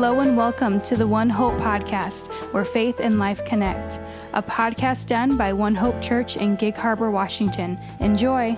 Hello and welcome to the One Hope podcast, where faith and life connect. A podcast done by One Hope Church in Gig Harbor, Washington. Enjoy.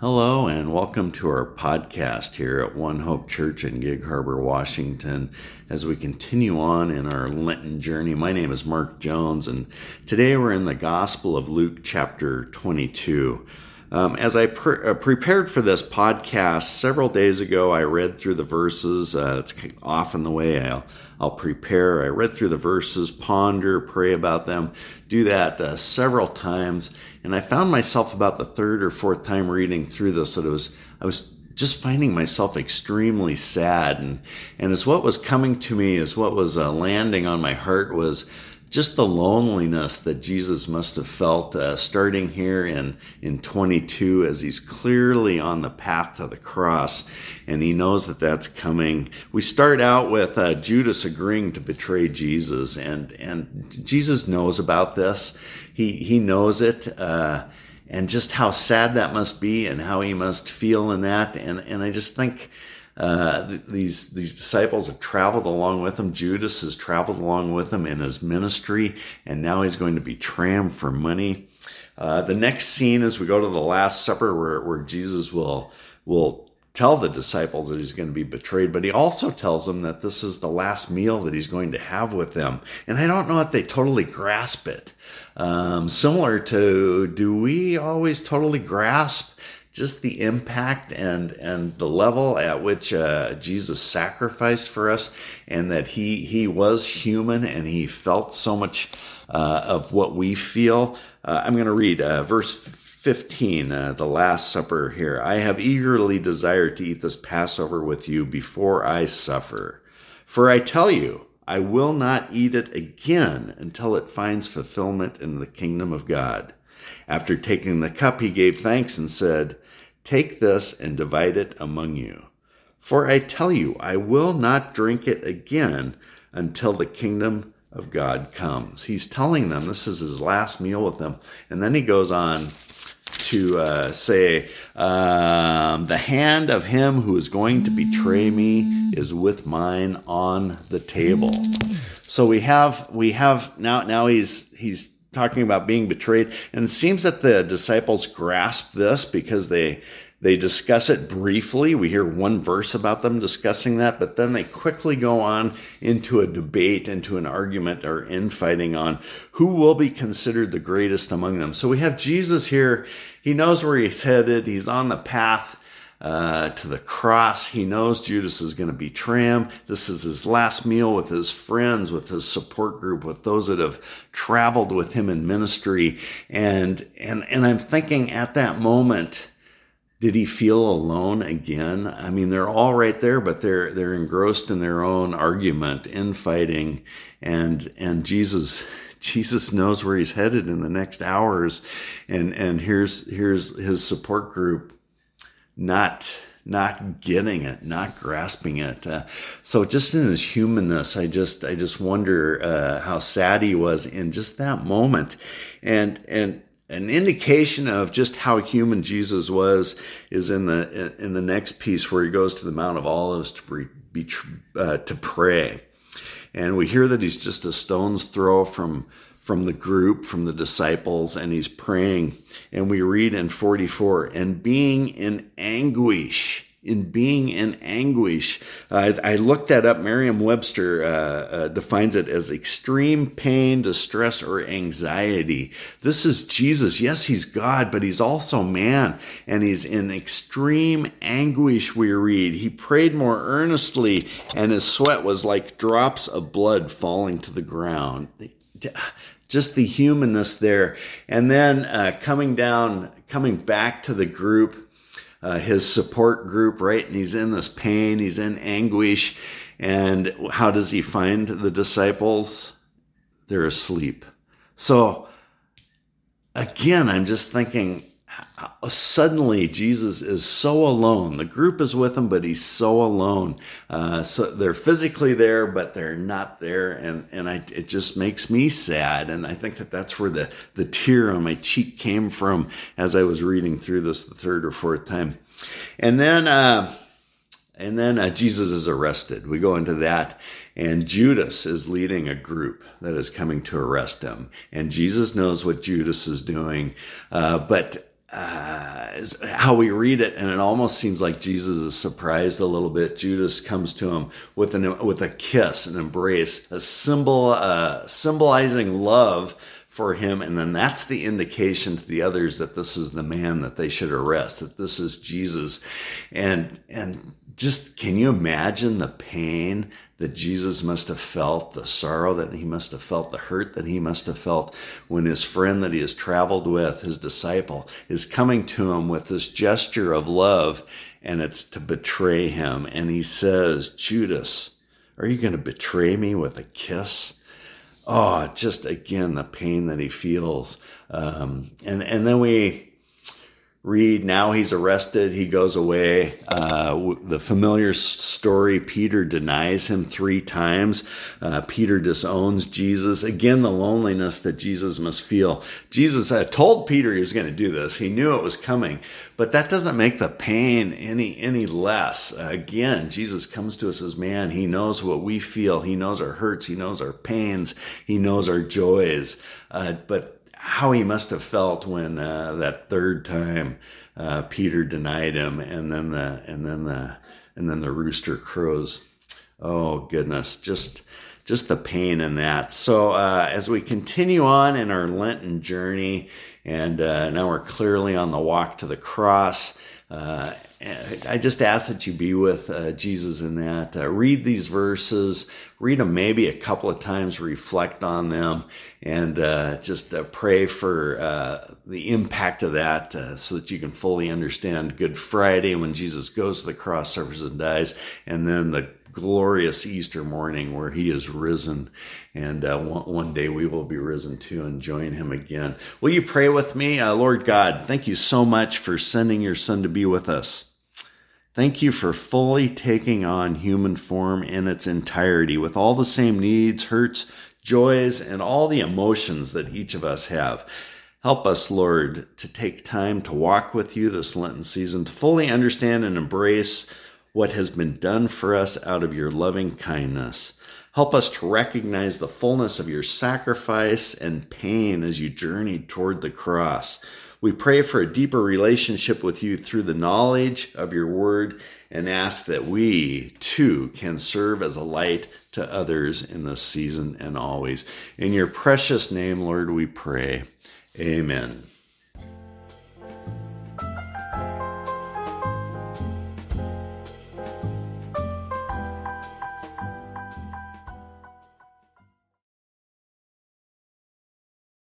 Hello, and welcome to our podcast here at One Hope Church in Gig Harbor, Washington, as we continue on in our Lenten journey. My name is Mark Jones, and today we're in the Gospel of Luke, chapter 22. Um, as I pre- uh, prepared for this podcast several days ago, I read through the verses. Uh, it's often the way I'll, I'll prepare. I read through the verses, ponder, pray about them, do that uh, several times, and I found myself about the third or fourth time reading through this that it was I was just finding myself extremely sad, and and as what was coming to me, as what was uh, landing on my heart was just the loneliness that Jesus must have felt uh, starting here in, in 22 as he's clearly on the path to the cross and he knows that that's coming. We start out with uh, Judas agreeing to betray Jesus and, and Jesus knows about this. He, he knows it. Uh, and just how sad that must be and how he must feel in that. And, and I just think, uh, these these disciples have traveled along with him. Judas has traveled along with him in his ministry, and now he's going to betray him for money. Uh, the next scene is we go to the Last Supper, where, where Jesus will will tell the disciples that he's going to be betrayed, but he also tells them that this is the last meal that he's going to have with them. And I don't know if they totally grasp it. Um, similar to, do we always totally grasp just the impact and and the level at which uh, Jesus sacrificed for us, and that he he was human and he felt so much uh, of what we feel. Uh, I'm going to read uh, verse 15, uh, the Last Supper here. I have eagerly desired to eat this Passover with you before I suffer, for I tell you. I will not eat it again until it finds fulfillment in the kingdom of God. After taking the cup, he gave thanks and said, Take this and divide it among you. For I tell you, I will not drink it again until the kingdom of God comes. He's telling them this is his last meal with them. And then he goes on to uh, say, um, The hand of him who is going to betray me is with mine on the table. So we have, we have now, now he's, he's talking about being betrayed. And it seems that the disciples grasp this because they they discuss it briefly. We hear one verse about them discussing that, but then they quickly go on into a debate, into an argument or infighting on who will be considered the greatest among them. So we have Jesus here. He knows where he's headed. He's on the path uh, to the cross. He knows Judas is going to betray him. This is his last meal with his friends, with his support group, with those that have traveled with him in ministry. And, and, and I'm thinking at that moment, did he feel alone again? I mean, they're all right there, but they're, they're engrossed in their own argument, infighting. And, and Jesus, Jesus knows where he's headed in the next hours. And, and here's, here's his support group not not getting it, not grasping it. Uh, so just in his humanness, I just I just wonder uh, how sad he was in just that moment, and and an indication of just how human Jesus was is in the in the next piece where he goes to the Mount of Olives to be, uh, to pray, and we hear that he's just a stone's throw from from the group, from the disciples, and he's praying. And we read in 44, and being in anguish, in being in anguish. Uh, I looked that up. Merriam Webster uh, uh, defines it as extreme pain, distress, or anxiety. This is Jesus. Yes, he's God, but he's also man, and he's in extreme anguish, we read. He prayed more earnestly, and his sweat was like drops of blood falling to the ground just the humanness there. And then uh, coming down, coming back to the group, uh, his support group, right? And he's in this pain, he's in anguish. And how does he find the disciples? They're asleep. So again, I'm just thinking, suddenly Jesus is so alone. The group is with him, but he's so alone. Uh, so they're physically there, but they're not there, and and I, it just makes me sad. And I think that that's where the the tear on my cheek came from as I was reading through this the third or fourth time. And then uh, And then uh, Jesus is arrested. We go into that, and Judas is leading a group that is coming to arrest him. And Jesus knows what Judas is doing, uh, but uh, how we read it, and it almost seems like Jesus is surprised a little bit. Judas comes to him with an with a kiss, an embrace, a symbol uh, symbolizing love for him, and then that's the indication to the others that this is the man that they should arrest, that this is Jesus, and and just can you imagine the pain that Jesus must have felt, the sorrow that he must have felt, the hurt that he must have felt when his friend that he has traveled with, his disciple, is coming to him with this gesture of love and it's to betray him. And he says, Judas, are you going to betray me with a kiss? Oh, just again, the pain that he feels. Um, and, and then we, read now he's arrested. He goes away. Uh, the familiar story peter denies him three times. Uh, peter disowns jesus. Again the loneliness that jesus must feel. Jesus uh, told peter he was going to do this. He knew it was coming but that doesn't make the pain any any less. Again jesus comes to us as man. He knows what we feel. He knows our hurts. He knows our pains. He knows our joys. Uh, but how he must have felt when uh, that third time uh, Peter denied him, and then the and then the and then the rooster crows. Oh goodness, just just the pain in that. So uh, as we continue on in our Lenten journey, and uh, now we're clearly on the walk to the cross. Uh, I just ask that you be with uh, Jesus in that. Uh, read these verses, read them maybe a couple of times, reflect on them, and uh, just uh, pray for uh, the impact of that so that you can fully understand Good Friday when Jesus goes to the cross, suffers, and dies, and then the glorious Easter morning where he is risen. And uh, one, one, day we will be risen too and join him again. Will you pray with me? Uh, Lord God, thank you so much for sending your son to be with us. Thank you for fully taking on human form in its entirety with all the same needs, hurts, joys, and all the emotions that each of us have. Help us, Lord, to take time to walk with you this Lenten season, to fully understand and embrace what has been done for us out of your loving kindness. Help us to recognize the fullness of your sacrifice and pain as you journeyed toward the cross. We pray for a deeper relationship with you through the knowledge of your word and ask that we too can serve as a light to others in this season and always. In your precious name, Lord, we pray. Amen.